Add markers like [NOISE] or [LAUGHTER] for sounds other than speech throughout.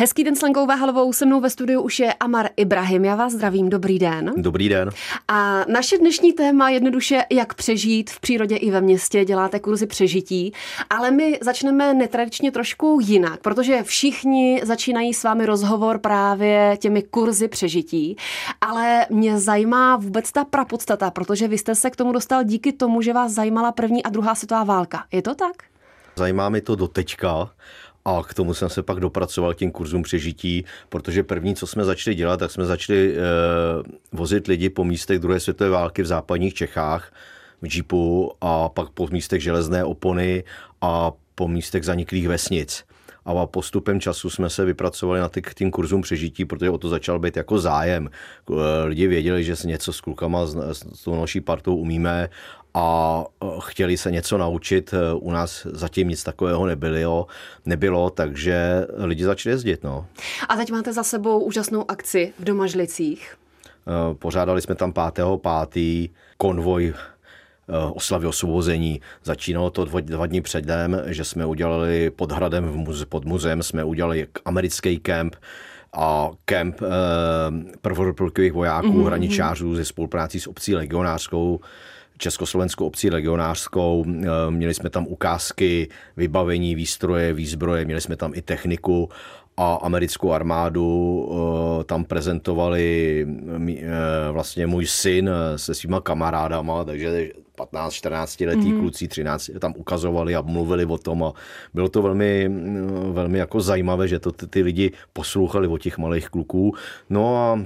Hezký den s Lenkou Váhalovou, se mnou ve studiu už je Amar Ibrahim. Já vás zdravím, dobrý den. Dobrý den. A naše dnešní téma jednoduše, jak přežít v přírodě i ve městě, děláte kurzy přežití, ale my začneme netradičně trošku jinak, protože všichni začínají s vámi rozhovor právě těmi kurzy přežití, ale mě zajímá vůbec ta prapodstata, protože vy jste se k tomu dostal díky tomu, že vás zajímala první a druhá světová válka. Je to tak? Zajímá mi to do teďka a k tomu jsem se pak dopracoval tím kurzům přežití, protože první, co jsme začali dělat, tak jsme začali eh, vozit lidi po místech druhé světové války v západních Čechách v džipu a pak po místech železné opony a po místech zaniklých vesnic. A postupem času jsme se vypracovali na k tím kurzům přežití, protože o to začal být jako zájem. Eh, lidi věděli, že něco s klukama, s, s tou naší partou umíme a e, chtěli se něco naučit. E, u nás zatím nic takového nebylo, nebylo takže lidi začali jezdit. No. A teď máte za sebou úžasnou akci v Domažlicích. Pořádali jsme tam 5.5. konvoj oslavy osvobození. Začínalo to dva, dva dny předem, že jsme udělali pod hradem v muze, pod muzeem, jsme udělali americký kemp, a kemp eh, prvorepublikových vojáků, mm-hmm. hraničářů ze spoluprácí s obcí legionářskou Československou obcí legionářskou. Eh, měli jsme tam ukázky, vybavení, výstroje, výzbroje, měli jsme tam i techniku a americkou armádu eh, tam prezentovali eh, vlastně můj syn se svýma kamarádama, takže 15, 14 letý mm-hmm. kluci, 13 tam ukazovali a mluvili o tom a bylo to velmi, velmi jako zajímavé, že to ty, ty lidi poslouchali o těch malých kluků. No a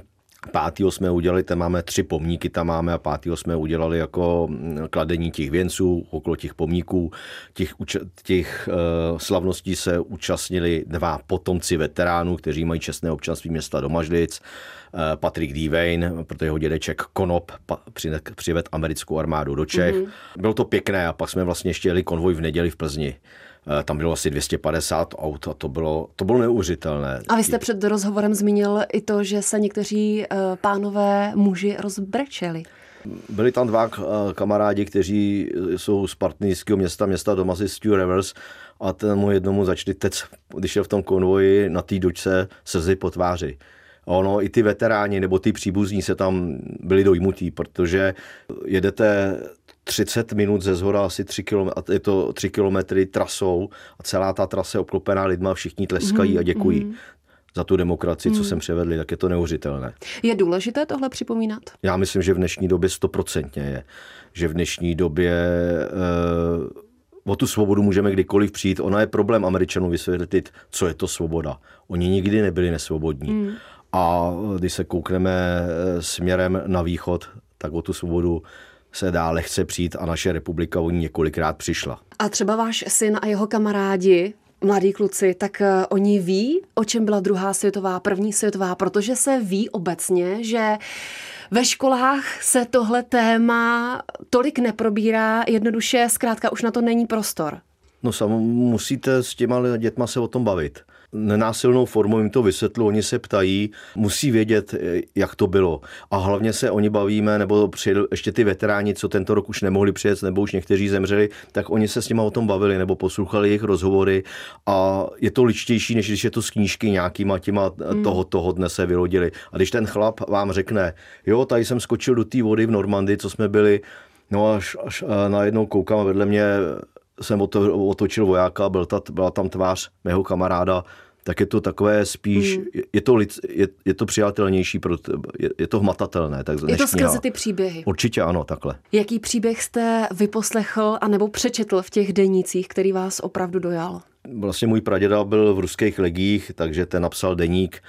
Pátýho jsme udělali, tam máme tři pomníky, tam máme a pátýho jsme udělali jako mm, kladení těch věnců okolo těch pomníků. Těch, těch uh, slavností se účastnili dva potomci veteránů, kteří mají čestné občanství města Domažlic. Uh, Patrick D. Wayne, protože jeho dědeček Konop přived americkou armádu do Čech. Mm-hmm. Bylo to pěkné a pak jsme vlastně ještě jeli konvoj v neděli v Plzni. Eh, tam bylo asi 250 aut a to bylo, to bylo neuvěřitelné. A vy jste před rozhovorem zmínil i to, že se někteří eh, pánové muži rozbrečeli. Byli tam dva eh, kamarádi, kteří jsou z partnerského města, města Domasy Stu Rivers a tomu jednomu začali teď, když je v tom konvoji na té dočce slzy po tváři. Ono, i ty veteráni nebo ty příbuzní se tam byli dojmutí, protože jedete 30 minut ze zhora asi 3 km, je to 3 kilometry trasou a celá ta trasa je obklopená lidma, všichni tleskají mm, a děkují. Mm. za tu demokracii, mm. co jsem převedli, tak je to neuvěřitelné. Je důležité tohle připomínat? Já myslím, že v dnešní době stoprocentně je. Že v dnešní době e, o tu svobodu můžeme kdykoliv přijít. Ona je problém Američanů vysvětlit, co je to svoboda. Oni nikdy nebyli nesvobodní. Mm. A když se koukneme eh, směrem na východ, tak o tu svobodu se dá lehce přijít a naše republika o ní několikrát přišla. A třeba váš syn a jeho kamarádi, mladí kluci, tak eh, oni ví, o čem byla druhá světová, první světová, protože se ví obecně, že ve školách se tohle téma tolik neprobírá, jednoduše zkrátka už na to není prostor. No sam musíte s těma dětma se o tom bavit nenásilnou formou jim to vysvětlu, oni se ptají, musí vědět, jak to bylo. A hlavně se oni bavíme, nebo přijeli ještě ty veteráni, co tento rok už nemohli přijet, nebo už někteří zemřeli, tak oni se s nimi o tom bavili, nebo poslouchali jejich rozhovory a je to ličtější, než když je to z knížky nějakýma těma hmm. toho, toho dne se vylodili. A když ten chlap vám řekne, jo, tady jsem skočil do té vody v Normandii, co jsme byli, no až, až najednou koukám vedle mě jsem otočil vojáka, byl ta, byla tam tvář mého kamaráda, tak je to takové spíš, mm. je, to, je, je to přijatelnější, pro, je, je to hmatatelné. Tak je to skrze ty příběhy. Určitě ano, takhle. Jaký příběh jste vyposlechl anebo přečetl v těch denících, který vás opravdu dojal? Vlastně můj praděda byl v ruských legích, takže ten napsal deník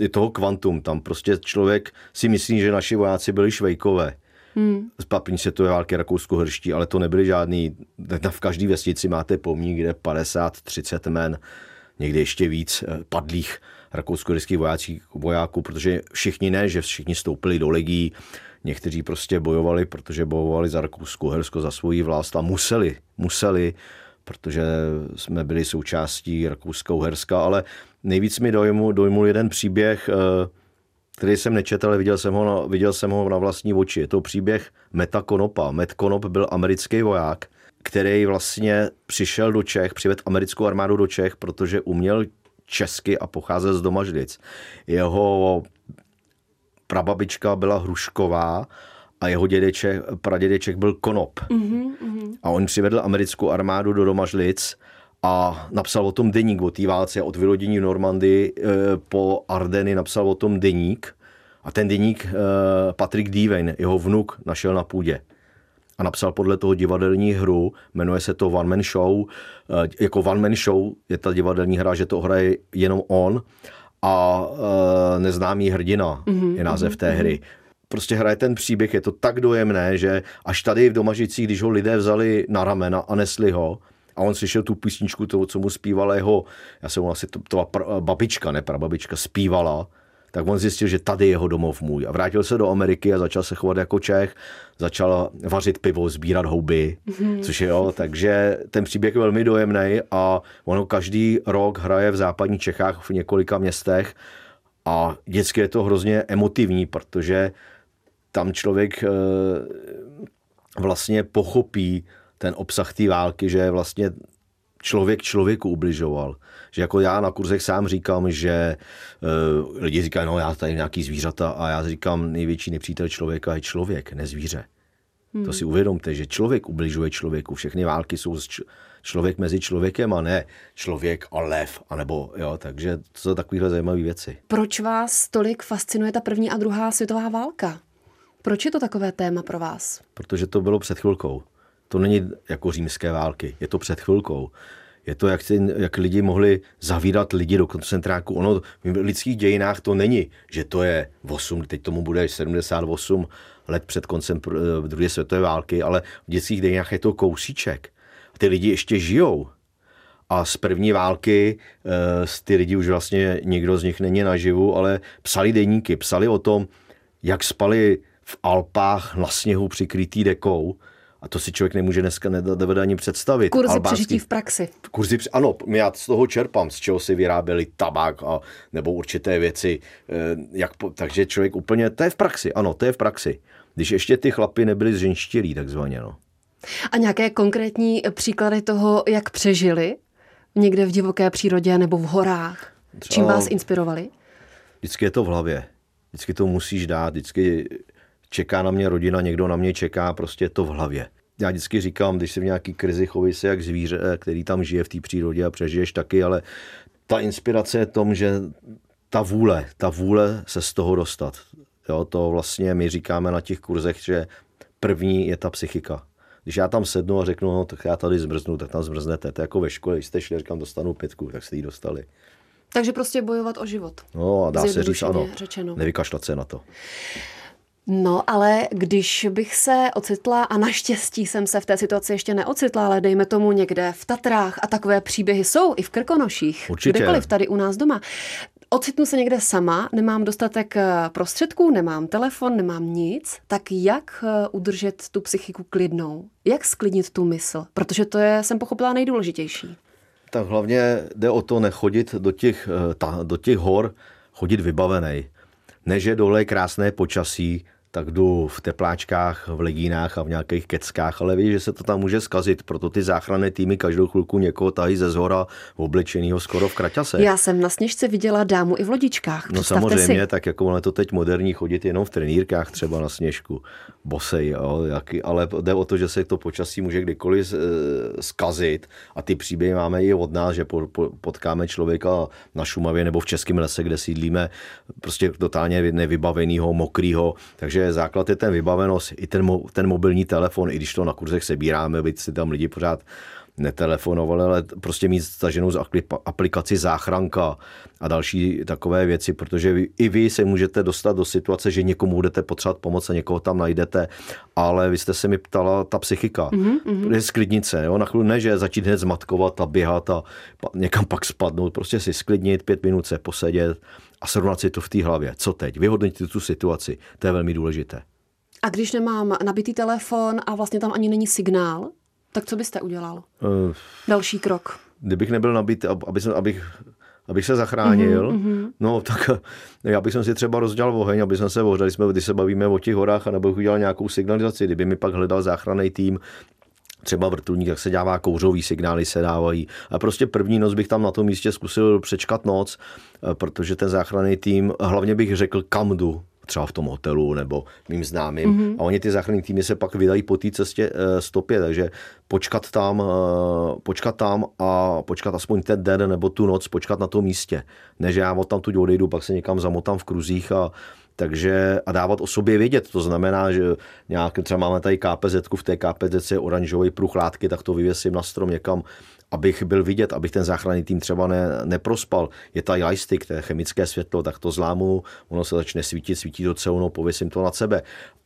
je toho kvantum. Tam prostě člověk si myslí, že naši vojáci byli švejkové. Hmm. Z papní světové války rakousko-hrští, ale to nebyly žádný, v každé vesnici máte pomník, kde 50-30 men někdy ještě víc eh, padlých rakousko-ryských vojáků, protože všichni ne, že všichni stoupili do legí, někteří prostě bojovali, protože bojovali za Rakousko-Hersko, za svoji vlast a museli, museli, protože jsme byli součástí Rakouska-Uherska, ale nejvíc mi dojmu, dojmul jeden příběh, eh, který jsem nečetl, ale viděl jsem ho na, viděl jsem ho na vlastní oči. Je to příběh Meta Konopa. Met Konop byl americký voják, který vlastně přišel do Čech, přived americkou armádu do Čech, protože uměl česky a pocházel z Domažlic. Jeho prababička byla Hrušková a jeho dědeček, pradědeček byl Konop. Mm-hmm, A on přivedl americkou armádu do Domažlic a napsal o tom deník, o té válce, od vylodění Normandy e, po Ardeny napsal o tom deník. A ten deník e, Patrick Deven, jeho vnuk, našel na půdě a napsal podle toho divadelní hru, jmenuje se to One Man Show. E, jako One Man Show je ta divadelní hra, že to hraje jenom on a neznámý hrdina mm-hmm, je název mm-hmm, té hry. Mhm. Prostě hraje ten příběh, je to tak dojemné, že až tady v Domažicích, když ho lidé vzali na ramena a nesli ho, a on slyšel tu písničku, to, co mu zpívala jeho, já jsem asi to, to babička, ne prababička, zpívala, tak on zjistil, že tady je jeho domov můj. A vrátil se do Ameriky a začal se chovat jako Čech, začal vařit pivo, sbírat houby, mm-hmm. což je jo, takže ten příběh je velmi dojemný a ono každý rok hraje v západních Čechách v několika městech a vždycky je to hrozně emotivní, protože tam člověk eh, vlastně pochopí ten obsah té války, že vlastně člověk člověku ubližoval. Že jako já na kurzech sám říkám, že uh, lidi říkají, no já tady nějaký zvířata a já říkám, největší nepřítel člověka je člověk, ne zvíře. Hmm. To si uvědomte, že člověk ubližuje člověku. Všechny války jsou člověk mezi člověkem a ne člověk a lev. Anebo, jo, takže to jsou takovéhle zajímavé věci. Proč vás tolik fascinuje ta první a druhá světová válka? Proč je to takové téma pro vás? Protože to bylo před chvilkou. To není jako římské války, je to před chvilkou. Je to, jak, jak lidi mohli zavírat lidi do koncentráku. Ono v lidských dějinách to není, že to je 8, teď tomu bude 78 let před koncem druhé světové války, ale v dětských dějinách je to kousíček. A ty lidi ještě žijou. A z první války z eh, ty lidi už vlastně nikdo z nich není naživu, ale psali deníky, psali o tom, jak spali v Alpách na sněhu přikrytý dekou, a to si člověk nemůže dneska nedovede ani představit. Kurzy Albánský, přežití v praxi. Kurzy, ano, já z toho čerpám, z čeho si vyráběli tabák a, nebo určité věci. Eh, jak, takže člověk úplně, to je v praxi, ano, to je v praxi. Když ještě ty chlapy nebyli zženštilí, takzvaně. No. A nějaké konkrétní příklady toho, jak přežili někde v divoké přírodě nebo v horách? Třeba, Čím vás inspirovali? Vždycky je to v hlavě. Vždycky to musíš dát, vždycky čeká na mě rodina, někdo na mě čeká, prostě je to v hlavě. Já vždycky říkám, když jsi v nějaký krizi, chovej se jak zvíře, který tam žije v té přírodě a přežiješ taky, ale ta inspirace je tom, že ta vůle, ta vůle se z toho dostat. Jo, to vlastně my říkáme na těch kurzech, že první je ta psychika. Když já tam sednu a řeknu, no tak já tady zmrznu, tak tam zmrznete. To je jako ve škole, když jste šli, říkám, dostanu pětku, tak jste ji dostali. Takže prostě bojovat o život. No a dá se říct ano, řečeno. nevykašlat se na to. No, ale když bych se ocitla, a naštěstí jsem se v té situaci ještě neocitla, ale dejme tomu někde v Tatrách a takové příběhy jsou i v Krkonoších, Určitě. kdekoliv tady u nás doma. Ocitnu se někde sama, nemám dostatek eh, prostředků, nemám telefon, nemám nic, tak jak eh, udržet tu psychiku klidnou? Jak sklidnit tu mysl? Protože to je, jsem pochopila, nejdůležitější. Tak hlavně jde o to nechodit do těch, eh, ta, do těch hor, chodit vybavený. Ne, že dole je krásné počasí, tak jdu v tepláčkách, v legínách a v nějakých keckách, ale víš, že se to tam může skazit, proto ty záchranné týmy každou chvilku někoho tají ze zhora oblečenýho skoro v kraťase. Já jsem na sněžce viděla dámu i v lodičkách. No samozřejmě, si. tak jako ono to teď moderní chodit jenom v trenýrkách třeba na sněžku, bosej, jo, jaký, ale jde o to, že se to počasí může kdykoliv skazit a ty příběhy máme i od nás, že potkáme člověka na Šumavě nebo v Českém lese, kde sídlíme, prostě totálně nevybavenýho, mokrýho, takže takže základ je ten vybavenost, i ten, ten mobilní telefon, i když to na kurzech sebíráme, byť si tam lidi pořád netelefonovali, ale prostě mít staženou z aplikaci záchranka a další takové věci, protože vy, i vy se můžete dostat do situace, že někomu budete potřebovat pomoc a někoho tam najdete, ale vy jste se mi ptala, ta psychika, mm-hmm. je sklidnice, jo? na chvíli ne, že začít hned zmatkovat a běhat a někam pak spadnout, prostě si sklidnit, pět minut se posedět a srovnat si to v té hlavě. Co teď? Vyhodnotit tu situaci. To je velmi důležité. A když nemám nabitý telefon a vlastně tam ani není signál, tak co byste udělal? Uh, Další krok. Kdybych nebyl nabitý, aby jsem, abych abych se zachránil, mm-hmm. no tak já bych si třeba rozdělal oheň, aby jsme se ohřeli, jsme, když se bavíme o těch horách, a nebo udělal nějakou signalizaci, kdyby mi pak hledal záchranný tým, třeba vrtulník, jak se dává kouřový signály, se dávají. A prostě první noc bych tam na tom místě zkusil přečkat noc, eh, protože ten záchranný tým, hlavně bych řekl, kam jdu, třeba v tom hotelu nebo mým známým. Mm-hmm. A oni ty záchranní týmy se pak vydají po té cestě e, stopě, takže počkat tam, e, počkat tam a počkat aspoň ten den nebo tu noc, počkat na tom místě. Ne, že já od tam tu odejdu, pak se někam zamotám v kruzích a takže a dávat o sobě vědět. To znamená, že nějak třeba máme tady KPZ, v té KPZ je oranžový pruh látky, tak to vyvěsím na strom někam abych byl vidět, abych ten záchranný tým třeba ne, neprospal. Je ta joystick, to je chemické světlo, tak to zlámu, ono se začne svítit, svítí to celou, no, pověsím to na sebe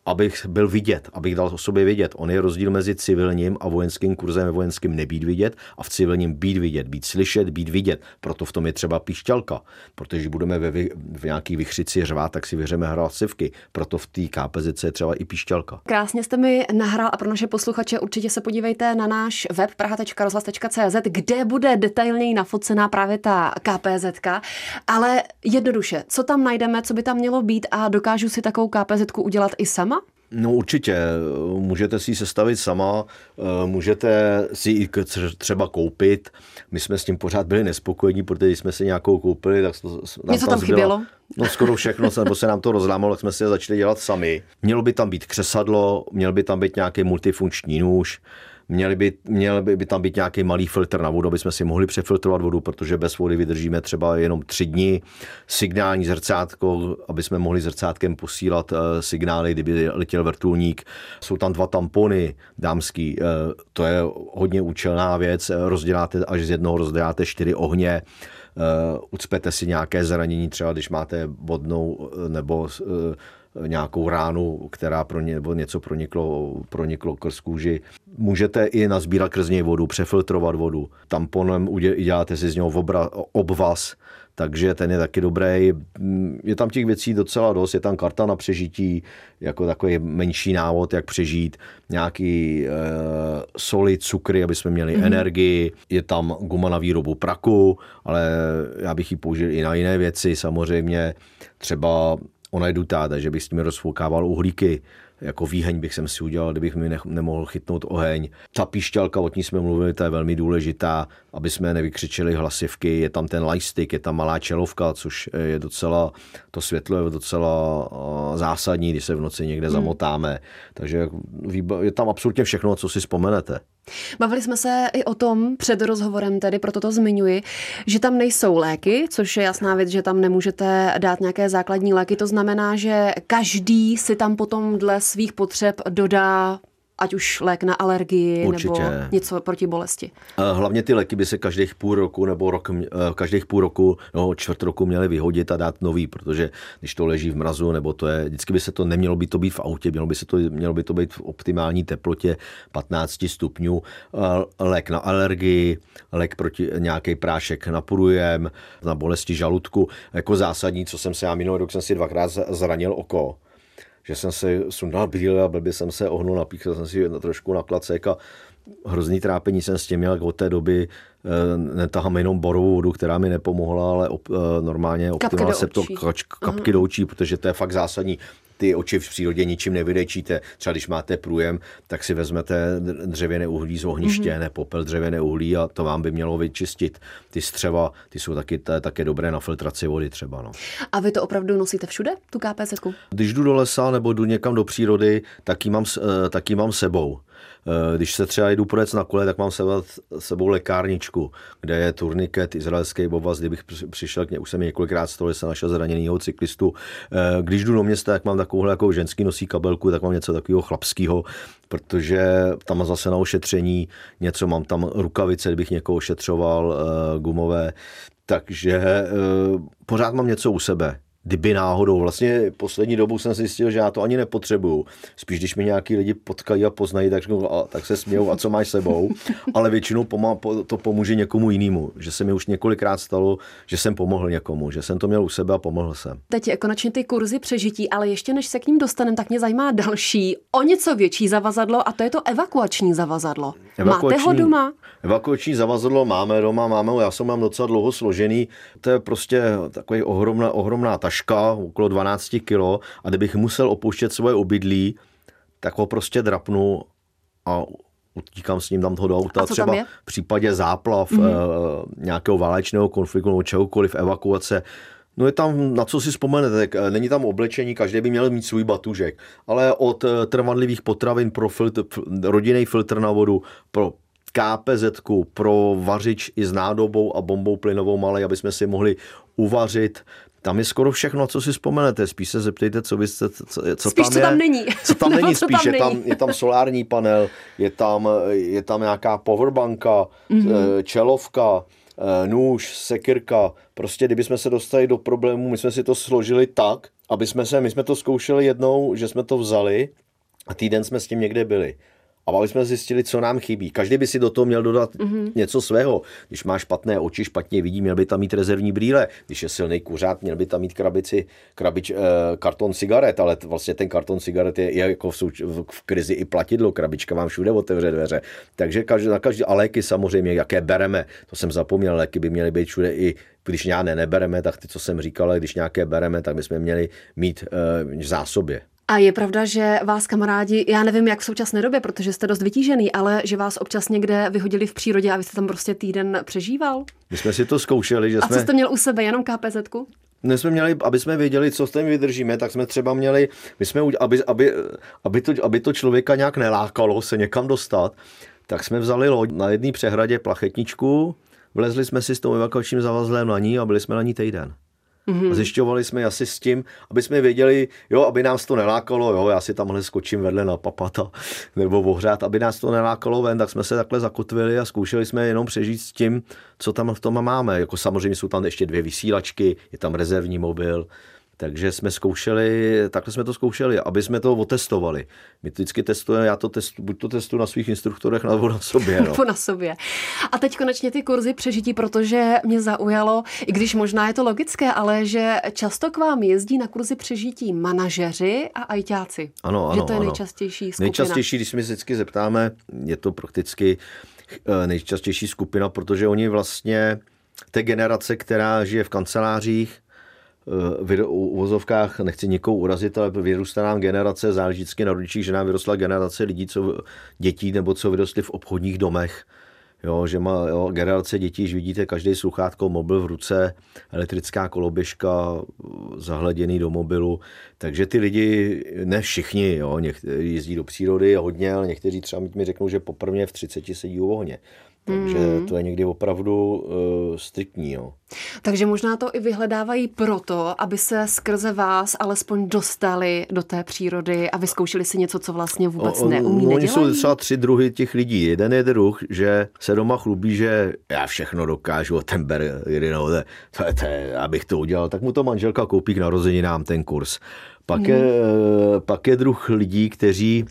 abych byl vidět, abych dal o sobě vidět. On je rozdíl mezi civilním a vojenským kurzem vojenským nebýt vidět a v civilním být vidět, být slyšet, být vidět. Proto v tom je třeba píšťalka, protože budeme ve, v nějaký vychřici řvát, tak si vyřeme hlasivky. Proto v té KPZ je třeba i píšťalka. Krásně jste mi nahrál a pro naše posluchače určitě se podívejte na náš web praha.rozhlas.cz, kde bude detailněji nafocená právě ta KPZ. Ale jednoduše, co tam najdeme, co by tam mělo být a dokážu si takovou KPZ udělat i sama? No určitě, můžete si ji sestavit sama, eh, můžete si ji třeba koupit. My jsme s tím pořád byli nespokojení, protože jsme si nějakou koupili, tak nám Něco tam, tam chybělo? No skoro všechno, nebo se nám to rozlámalo, tak jsme si je začali dělat sami. Mělo by tam být křesadlo, měl by tam být nějaký multifunkční nůž, Měli by, měl by, by tam být nějaký malý filtr na vodu, aby jsme si mohli přefiltrovat vodu, protože bez vody vydržíme třeba jenom tři dny. Signální zrcátko, aby jsme mohli zrcátkem posílat uh, signály, kdyby letěl vrtulník. Jsou tam dva tampony dámský, uh, to je hodně účelná věc. Rozděláte až z jednoho rozděláte čtyři ohně. Uh, ucpete si nějaké zranění, třeba když máte vodnou nebo nějakou ránu, která pro ně, nebo něco proniklo, proniklo krz kůži. Můžete i nazbírat krz něj vodu, přefiltrovat vodu. Tamponem uděláte si z něho obra, obvaz, takže ten je taky dobrý. Je tam těch věcí docela dost, je tam karta na přežití, jako takový menší návod, jak přežít, nějaký e, soli, cukry, aby jsme měli mm-hmm. energii, je tam guma na výrobu praku, ale já bych ji použil i na jiné věci, samozřejmě třeba ona je dutá, takže bych s tím rozfoukával uhlíky, jako výheň bych jsem si udělal, kdybych mi nemohl chytnout oheň. Ta píšťalka, o ní jsme mluvili, ta je velmi důležitá, aby jsme nevykřičeli hlasivky. Je tam ten lightstick, je tam malá čelovka, což je docela, to světlo je docela zásadní, když se v noci někde hmm. zamotáme. Takže je tam absolutně všechno, co si vzpomenete. Bavili jsme se i o tom před rozhovorem, tedy proto to zmiňuji, že tam nejsou léky, což je jasná věc, že tam nemůžete dát nějaké základní léky. To znamená, že každý si tam potom dle svých potřeb dodá ať už lék na alergii Určitě. nebo něco proti bolesti. Hlavně ty léky by se každých půl roku nebo rok, eh, každých půl roku, no čtvrt roku měly vyhodit a dát nový, protože když to leží v mrazu, nebo to je, vždycky by se to nemělo by to být v autě, mělo by, se to, mělo by to být v optimální teplotě 15 stupňů, lék na alergii, lék proti nějaký prášek na prujem, na bolesti žaludku, jako zásadní, co jsem se já minulý rok jsem si dvakrát zranil oko, že jsem se sundal brýle a blbě jsem se ohnul, napíchl jsem si trošku na klacek a hrozný trápení jsem s tím měl, od té doby e, netahám jenom borovou vodu, která mi nepomohla, ale op, e, normálně optimálně se to kapky do očí, protože to je fakt zásadní ty oči v přírodě ničím nevydečíte. Třeba když máte průjem, tak si vezmete dřevěné uhlí z ohniště, mm-hmm. ne popel dřevěné uhlí a to vám by mělo vyčistit. Ty střeva, ty jsou taky, také dobré na filtraci vody třeba. No. A vy to opravdu nosíte všude, tu KPZ? Když jdu do lesa nebo jdu někam do přírody, tak ji mám, eh, tak ji mám sebou. Eh, když se třeba jdu projet na kole, tak mám sebou, sebou lékárničku, kde je turniket, izraelský bobas, kdybych přišel k ně, už jsem několikrát z toho, se našel zraněného cyklistu. Eh, když jdu do města, tak mám takovouhle jako ženský nosí kabelku, tak mám něco takového chlapského, protože tam mám zase na ošetření něco, mám tam rukavice, kdybych někoho ošetřoval, eh, gumové, takže pořád mám něco u sebe kdyby náhodou. Vlastně poslední dobu jsem zjistil, že já to ani nepotřebuju. Spíš, když mi nějaký lidi potkají a poznají, tak, řeknu, a, tak se smějou, a co máš sebou. [LAUGHS] Ale většinou pomá, to pomůže někomu jinému. Že se mi už několikrát stalo, že jsem pomohl někomu, že jsem to měl u sebe a pomohl jsem. Teď je konečně ty kurzy přežití, ale ještě než se k ním dostaneme, tak mě zajímá další, o něco větší zavazadlo a to je to evakuační zavazadlo. Evakuační, Máte ho doma? Evakuační zavazadlo máme doma, máme ho, já jsem mám docela dlouho složený. To je prostě takový ohromná, ohromná taška taška okolo 12 kg a kdybych musel opouštět svoje obydlí, tak ho prostě drapnu a utíkám s ním tam toho do auta. A třeba v případě záplav, mm-hmm. e, nějakého válečného konfliktu nebo čehokoliv, evakuace, No je tam, na co si vzpomenete, tak eh, není tam oblečení, každý by měl mít svůj batužek, ale od eh, trvanlivých potravin pro filtr, rodinný filtr na vodu, pro KPZ, pro vařič i s nádobou a bombou plynovou malej, aby jsme si mohli uvařit. Tam je skoro všechno, co si vzpomenete. Spíš se zeptejte, co, vy jste, co, co Spíš, tam co je. tam není. Co tam [LAUGHS] není, co spíš tam je, tam, není. je tam solární panel, je tam, je tam nějaká powerbanka, Mhm. mm-hmm. čelovka, eh, nůž, sekirka. Prostě kdybychom se dostali do problémů, my jsme si to složili tak, aby jsme se, my jsme to zkoušeli jednou, že jsme to vzali a týden jsme s tím někde byli. A aby jsme zjistili, co nám chybí. Každý by si do toho měl dodat Mhm. mm-hmm. něco svého. Když má špatné oči, špatně vidí, měl by tam mít rezervní brýle. Když je silný kuřák, měl by tam mít krabici, krabič, eh, karton cigaret, ale t- vlastně ten karton cigaret je, je jako v, souč- v, v krizi i platidlo. Krabička vám všude otevře dveře. Takže každý, na každý, a léky samozřejmě, jaké bereme, to jsem zapomněl, léky by měly být všude i když nějaké nebereme, tak ty, co jsem říkal, ale když nějaké bereme, tak bychom měli mít eh, v zásobě. A je pravda, že vás kamarádi, já nevím jak v současné době, protože jste dost vytížený, ale že vás občas někde vyhodili v přírodě a vy jste tam prostě týden přežíval? My jsme si to zkoušeli, že A jsme... co jste měl u sebe, jenom KPZ-ku? My jsme měli, aby jsme věděli, co s tím vydržíme, tak jsme třeba měli, my jsme, aby, aby, aby, to, aby to člověka nějak nelákalo se někam dostat, tak jsme vzali loď na jedné přehradě plachetničku, vlezli jsme si s tou evakuačním zavazlem na ní a byli jsme na ní týden. Mm-hmm. A zjišťovali jsme asi s tím, aby jsme věděli, jo, aby nás to nelákalo, jo, já si tamhle skočím vedle na papata [LAUGHS] nebo ohřát, aby nás to nelákalo ven, tak jsme se takhle zakotvili a zkoušeli jsme jenom přežít s tím, co tam v tom máme. Jako samozřejmě jsou tam ještě dvě vysílačky, je tam rezervní mobil, takže jsme zkoušeli, takhle jsme to zkoušeli, aby jsme to otestovali. My to vždycky testujeme, já to testu, buď to testuji na svých instruktorech, nebo na sobě. No. [LAUGHS] Nebo na sobě. A teď konečně ty kurzy přežití, protože mě zaujalo, i když možná je to logické, ale že často k vám jezdí na kurzy přežití manažeři a ajťáci. Ano, že ano, to je ano. nejčastější skupina. Nejčastější, když se my vždycky zeptáme, je to prakticky eh, nejčastější skupina, protože oni vlastně, té generace, která žije v kancelářích, v video- uvozovkách, nechci nikoho urazit, ale vyrůstá nám generace, záleží vždycky na rodičích, že nám vyrostla generace lidí, co dětí nebo co vyrostly v obchodních domech. Jo, že má jo, generace dětí, že vidíte každý sluchátko, mobil v ruce, elektrická koloběžka, zahleděný do mobilu. Takže ty lidi, ne všichni, jo, někteří jezdí do přírody hodně, ale někteří třeba mi řeknou, že poprvé v 30 sedí u ohně. Takže mm. to je někdy opravdu uh, striktní. Jo. Takže možná to i vyhledávají proto, aby se skrze vás alespoň dostali do té přírody a vyzkoušeli si něco, co vlastně vůbec O- o- neumí, Oni nedělají. jsou třeba tři druhy těch lidí. Jeden je druh, že se doma chlubí, že já všechno dokážu, ten ber, no, to, to, to, abych to udělal, tak mu to manželka koupí k narozeninám ten kurz. Pak, Mhm. je, pak je druh lidí, kteří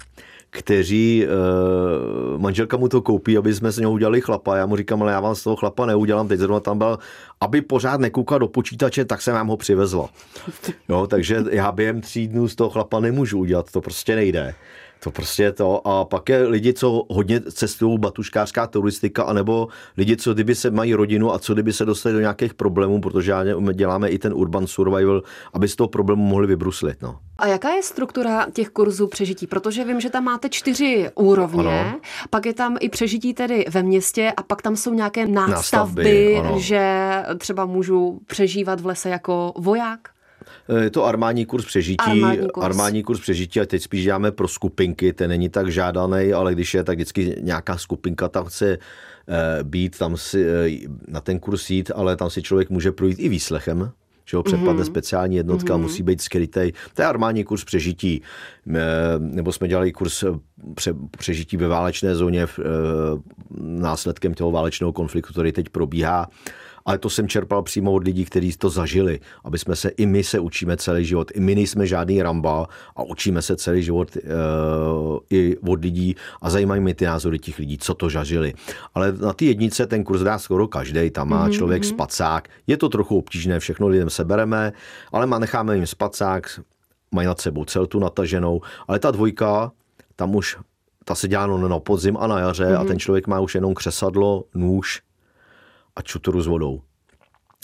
kteří, uh, manželka mu to koupí, aby jsme z něho udělali chlapa. Já mu říkám, ale já vám z toho chlapa neudělám, teď zrovna tam byl, aby pořád nekoukal do počítače, tak jsem vám ho přivezla. Jo, takže já během tří dnů z toho chlapa nemůžu udělat, to prostě nejde. To prostě je to. A pak je lidi, co hodně cestují, batuškářská turistika, anebo lidi, co kdyby se mají rodinu a co kdyby se dostali do nějakých problémů, protože já děláme i ten urban survival, aby z toho problému mohli vybruslit. No. A jaká je struktura těch kurzů přežití? Protože vím, že tam máte čtyři úrovně, Ano. pak je tam i přežití tedy ve městě a pak tam jsou nějaké nástavby, Nástavby, ano. že třeba můžu přežívat v lese jako voják. Je to armádní kurz přežití, Armádní kurz. armádní kurz přežití a teď spíš děláme pro skupinky, ten není tak žádaný, ale když je, tak vždycky nějaká skupinka tam chce eh, být, tam si eh, na ten kurz jít, ale tam si člověk může projít i výslechem, že ho přepadne mm-hmm. speciální jednotka, mm-hmm. musí být skrytej. To je armádní kurz přežití. Eh, Nebo jsme dělali kurz eh, pře, přežití ve válečné zóně eh, následkem toho válečného konfliktu, který teď probíhá. Ale to jsem čerpal přímo od lidí, kteří to zažili, aby jsme se, i my se učíme celý život, i my nejsme žádný ramba a učíme se celý život uh, i od lidí a zajímají mě ty názory těch lidí, co to zažili. Ale na ty jednice ten kurz dá skoro každý, tam má člověk spacák, je to trochu obtížné, všechno lidem sebereme, ale má, necháme jim spacák, mají nad sebou celtu nataženou, ale ta dvojka, tam už ta se dělá no, na podzim a na jaře mm-hmm. a ten člověk má už jenom křesadlo, nůž a čutru s vodou,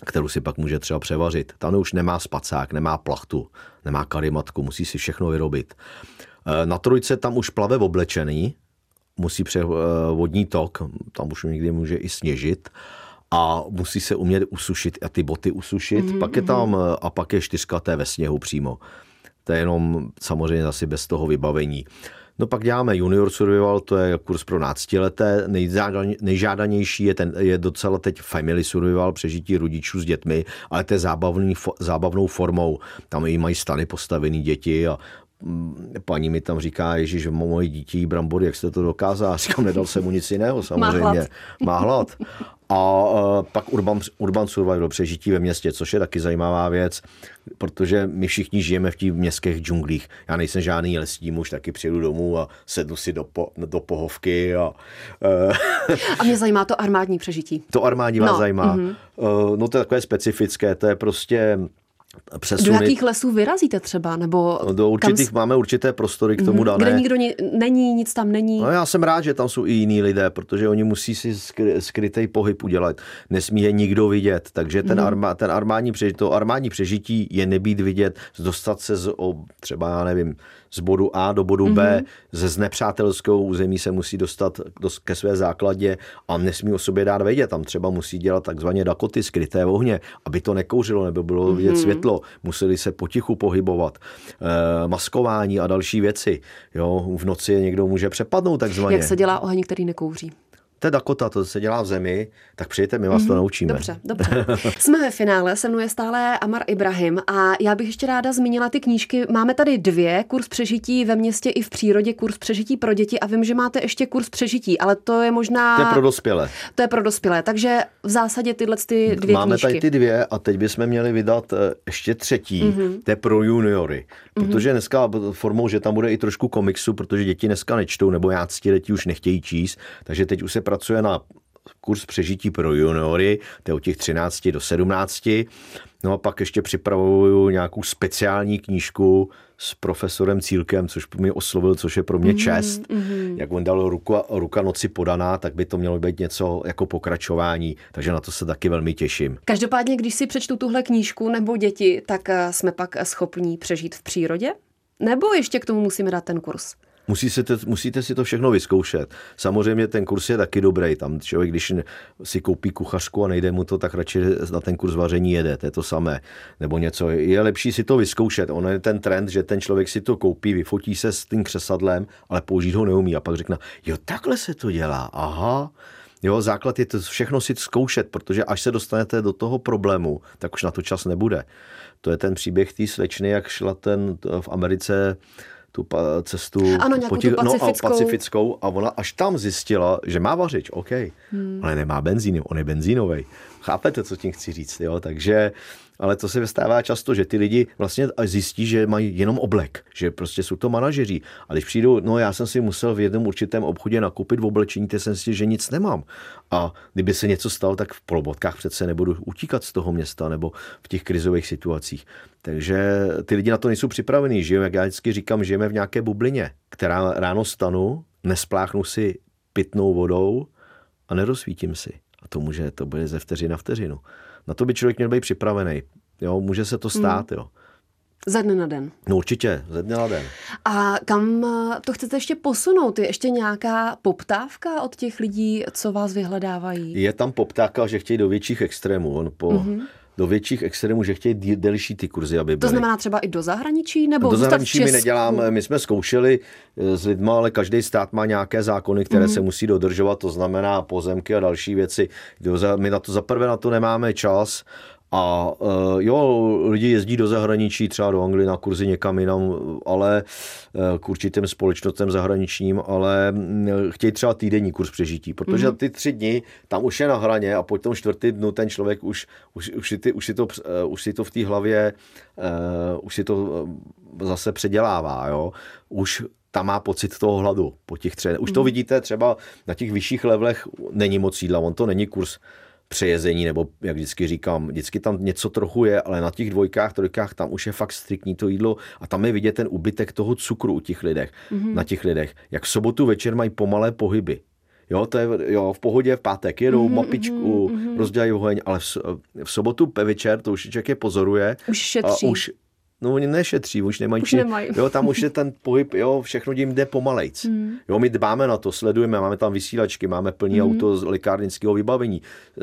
kterou si pak může třeba převařit. Tam už nemá spacák, nemá plachtu, nemá karimatku, musí si všechno vyrobit. E, Na trojce tam už plave oblečený, musí pře vodní tok, tam už někdy může i sněžit a musí se umět usušit a ty boty usušit. Mm-hmm. Pak je tam a pak je čtyřkaté ve sněhu přímo. To je jenom samozřejmě asi bez toho vybavení. No pak děláme junior survival, to je kurz pro náctileté. Nejžádanější je, ten, je docela teď family survival, přežití rodičů s dětmi, ale to je zábavný, zábavnou formou. Tam i mají stany postavený děti a mm, paní mi tam říká, Ježíš, moje dítě brambory, jak jste to dokázal? Říkám, nedal jsem mu nic jiného, samozřejmě. Má hlad. Má hlad. A uh, pak urban, urban survival, přežití ve městě, což je taky zajímavá věc, protože my všichni žijeme v těch městských džunglích. Já nejsem žádný lesní muž, taky přijdu domů a sednu si do, po, do pohovky. A, uh, a mě zajímá to armádní přežití. To armádní vás no, zajímá. Mm-hmm. No to je takové specifické, to je prostě přesuny. Do jakých lesů vyrazíte třeba? Nebo no, do určitých kam... máme určité prostory k tomu mhm. dané. Kde nikdo ni- není, nic tam není. No já jsem rád, že tam jsou i jiní lidé, protože oni musí si skry- skrytý pohyb udělat. Nesmí je nikdo vidět, takže ten, mm. arma, ten armádní, přežití, to armádní přežití je nebýt vidět, dostat se z, o, třeba, já nevím, z bodu A do bodu mm-hmm. B, mhm. ze znepřátelskou území se musí dostat do, ke své základě a nesmí o sobě dát vědět. Tam třeba musí dělat takzvaně dakoty, skryté ohně, aby to nekouřilo, nebo bylo vidět mm-hmm. světlo. Museli se potichu pohybovat. E, maskování a další věci. Jo, v noci někdo může přepadnout takzvaně. Jak se dělá oheň, který nekouří? To Dakota, to se dělá v zemi, tak přijďte, my vás mm-hmm. to mhm. naučíme. Dobře, dobře. Jsme ve finále, se mnou je stále Amar Ibrahim a já bych ještě ráda zmínila ty knížky. Máme tady dvě, kurz přežití ve městě i v přírodě, kurz přežití pro děti a vím, že máte ještě kurz přežití, ale to je možná... To je pro dospělé. To je pro dospělé, takže v zásadě tyhle ty dvě Máme knížky. tady ty dvě a teď bychom měli vydat eh, ještě třetí, mm-hmm. to je pro juniory. Mhm. Protože dneska formou, že tam bude i trošku komiksu, protože děti dneska nečtou, nebo jáctiletí už nechtějí číst, takže teď už se pracuje na kurz přežití pro juniory, to je od těch 13 do 17. No a pak ještě připravuju nějakou speciální knížku s profesorem Cílkem, což mě oslovil, což je pro mě mhm, čest. Mm-hmm. Jak on dal ruku, ruka noci podaná, tak by to mělo být něco jako pokračování, takže na to se taky velmi těším. Každopádně, když si přečtu tuhle knížku nebo děti, tak eh, jsme pak schopní přežít v přírodě? Nebo ještě k tomu musíme dát ten kurz? Musí to, musíte si to všechno vyzkoušet. Samozřejmě ten kurz je taky dobrý. Tam člověk, když si koupí kuchařku a nejde mu to, tak radši na ten kurz vaření jede. To je to samé. Nebo něco. Je lepší si to vyzkoušet. On je ten trend, že ten člověk si to koupí, vyfotí se s tím křesadlem, ale použít ho neumí. A pak řekne, jo, takhle se to dělá. Aha. Jo, základ je to všechno si zkoušet, protože až se dostanete do toho problému, tak už na to čas nebude. To je ten příběh té slečny, jak šla ten v Americe tu cestu ano, po těch, tu pacifickou. No, a pacifickou a ona až tam zjistila, že má vařič, OK, hmm. ale nemá benzín, on je benzínový. Chápete, co tím chci říct, jo? Takže ale to se stává často, že ty lidi vlastně zjistí, že mají jenom oblek, že prostě jsou to manažeři. A když přijdu, no já jsem si musel v jednom určitém obchodě nakoupit v oblečení, ty jsem si, že nic nemám. A kdyby se něco stalo, tak v polobotkách přece nebudu utíkat z toho města nebo v těch krizových situacích. Takže ty lidi na to nejsou připravení. Žijeme, jak já vždycky říkám, žijeme v nějaké bublině, která ráno stanu, nespláchnu si pitnou vodou a nerozsvítím si. A to může, to bude ze vteřiny na vteřinu. Na to by člověk měl být připravený. Jo, může se to stát, hmm. jo. Ze dne na den. No určitě, ze dne na den. A kam eh, to chcete ještě posunout? Je ještě nějaká poptávka od těch lidí, co vás vyhledávají? Je tam poptávka, že chtějí do větších extrémů. On po, mm-hmm do větších extrémů, že chtějí delší ty kurzy, aby byly. To znamená třeba i do zahraničí? Nebo do zahraničí my neděláme, my jsme zkoušeli eh, s lidmi, ale každý stát má nějaké zákony, které mm-hmm. se musí dodržovat, to znamená pozemky a další věci. My na to zaprvé na to nemáme čas a uh, jo, lidi jezdí do zahraničí, třeba do Anglie na kurzy někam jinam, ale uh, k určitým společnostem zahraničním, ale chtějí třeba týdenní kurz přežití, protože mm-hmm. ty tři dny tam už je na hraně a po tom čtvrtý dnu ten člověk už, už, už, si, ty, už, si, to, uh, už si to v té hlavě uh, už si to zase předělává, jo. Už tam má pocit toho hladu po těch třech. Už to mhm. vidíte třeba na těch vyšších levelech není moc jídla, on to není kurz přejezení, nebo jak vždycky říkám, vždycky tam něco trochu je, ale na těch dvojkách, trojkách tam už je fakt striktní to jídlo a tam je vidět ten ubytek toho cukru u těch lidech, mm-hmm. na těch lidech. Jak v sobotu večer mají pomalé pohyby. Jo, to je, jo, v pohodě v pátek jedou mm-hmm, mapičku, mm-hmm. rozdělají oheň, ale v, v sobotu večer to už člověk je pozoruje. Už šetří. A už No oni nešetří, už nemají. Už nemají. Jo, tam už je ten pohyb, jo, všechno jim jde pomalejc. Hmm. Jo, my dbáme na to, sledujeme, máme tam vysílačky, máme plný hmm. auto z lékárnického vybavení,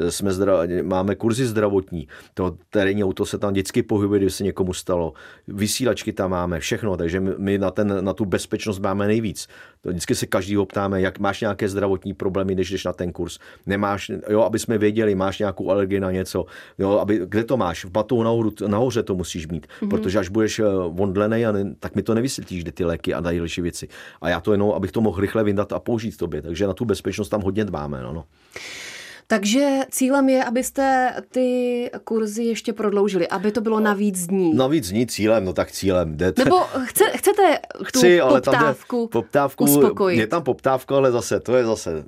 jsme zdra, máme kurzy zdravotní, to terénní auto se tam vždycky pohybuje, když se někomu stalo. Vysílačky tam máme, všechno, takže my na, ten, na tu bezpečnost máme nejvíc. To vždycky se každý ptáme, jak máš nějaké zdravotní problémy, když jdeš na ten kurz. Nemáš, jo, aby jsme věděli, máš nějakou alergii na něco, jo, aby, kde to máš? V batu nahoru, nahoře to musíš mít, mm-hmm. protože až budeš vondlený, eh, tak mi to nevysvětlíš, kde ty léky a další věci. A já to jenom, abych to mohl rychle vyndat a použít tobě. Takže na tu bezpečnost tam hodně dbáme. No, no. Takže cílem je, abyste ty kurzy ještě prodloužili, aby to bylo navíc dní. Navíc dní cílem, no tak cílem. Jdete. Nebo chce, chcete tu Chci, ale poptávku, tam poptávku uspokojit. Je tam poptávka, ale zase, to je zase uh,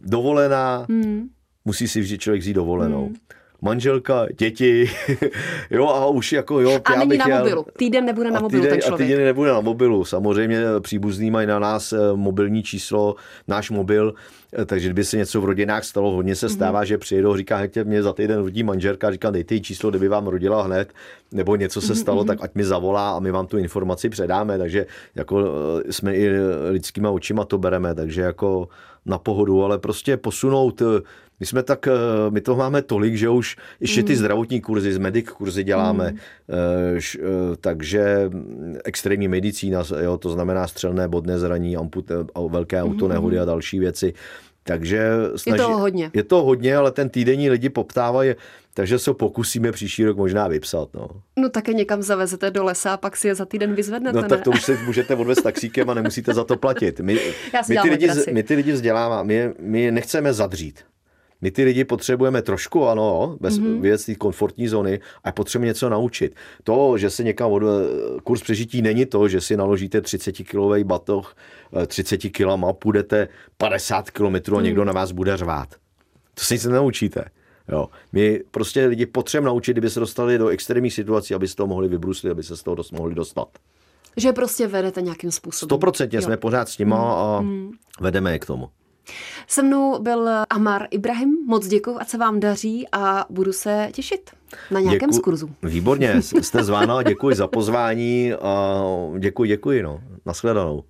dovolená, hmm. musí si vždy člověk vzít dovolenou. Hmm manželka, děti, [LAUGHS] jo a už jako jo. A není na mobilu, týden nebude na mobilu týden, ten člověk. A týden nebude na mobilu, samozřejmě příbuzný mají na nás eh, mobilní číslo, náš mobil, eh, takže kdyby se něco v rodinách stalo, hodně se stává, mm-hmm. že přijedou, říká, hejte mě za týden rodí manželka, říká, dejte jí číslo, kdyby vám rodila hned, nebo něco se stalo, mm-hmm. tak ať mi zavolá a my vám tu informaci předáme, takže jako eh, jsme i lidskýma očima to bereme, takže jako na pohodu, ale prostě posunout my jsme tak, eh, my to máme tolik, že už ještě ty hmm. zdravotní kurzy, z medic kurzy děláme, mm. takže extrémní medicína, jo, to znamená střelné, bodné zraní, amput, velké autonehody mm. a další věci. Takže snaží, je to hodně. Je to hodně, ale ten týdenní lidi poptávají, takže se pokusíme příští rok možná vypsat. No, no také někam zavezete do lesa a pak si je za týden vyzvednete, No tak to už si můžete odvést taxíkem a nemusíte za to platit. My, [LAUGHS] my, ty, lidi, my ty lidi vzděláváme, my, my nechceme zadřít. My ty lidi potřebujeme trošku, ano, bez mm-hmm. věc té komfortní zóny a potřebujeme něco naučit. To, že se někam od, kurz přežití není to, že si naložíte 30 kilový batoh 30 kilama, půjdete 50 kilometrů a mm. někdo na vás bude řvát. To si nic nenaučíte. Jo. My prostě lidi potřebujeme naučit, kdyby se dostali do extrémních situací, aby se to mohli vybruslit, aby se z toho dost mohli dostat. Že prostě vedete nějakým způsobem. Stoprocentně jsme pořád s nima mm. a mm. vedeme je k tomu. Se mnou byl Amar Ibrahim, moc děkuji, a se vám daří a budu se těšit na nějakém Děku, z kurzu. Výborně, jste zvána, děkuji za pozvání a děkuji, děkuji, no. Naschledanou.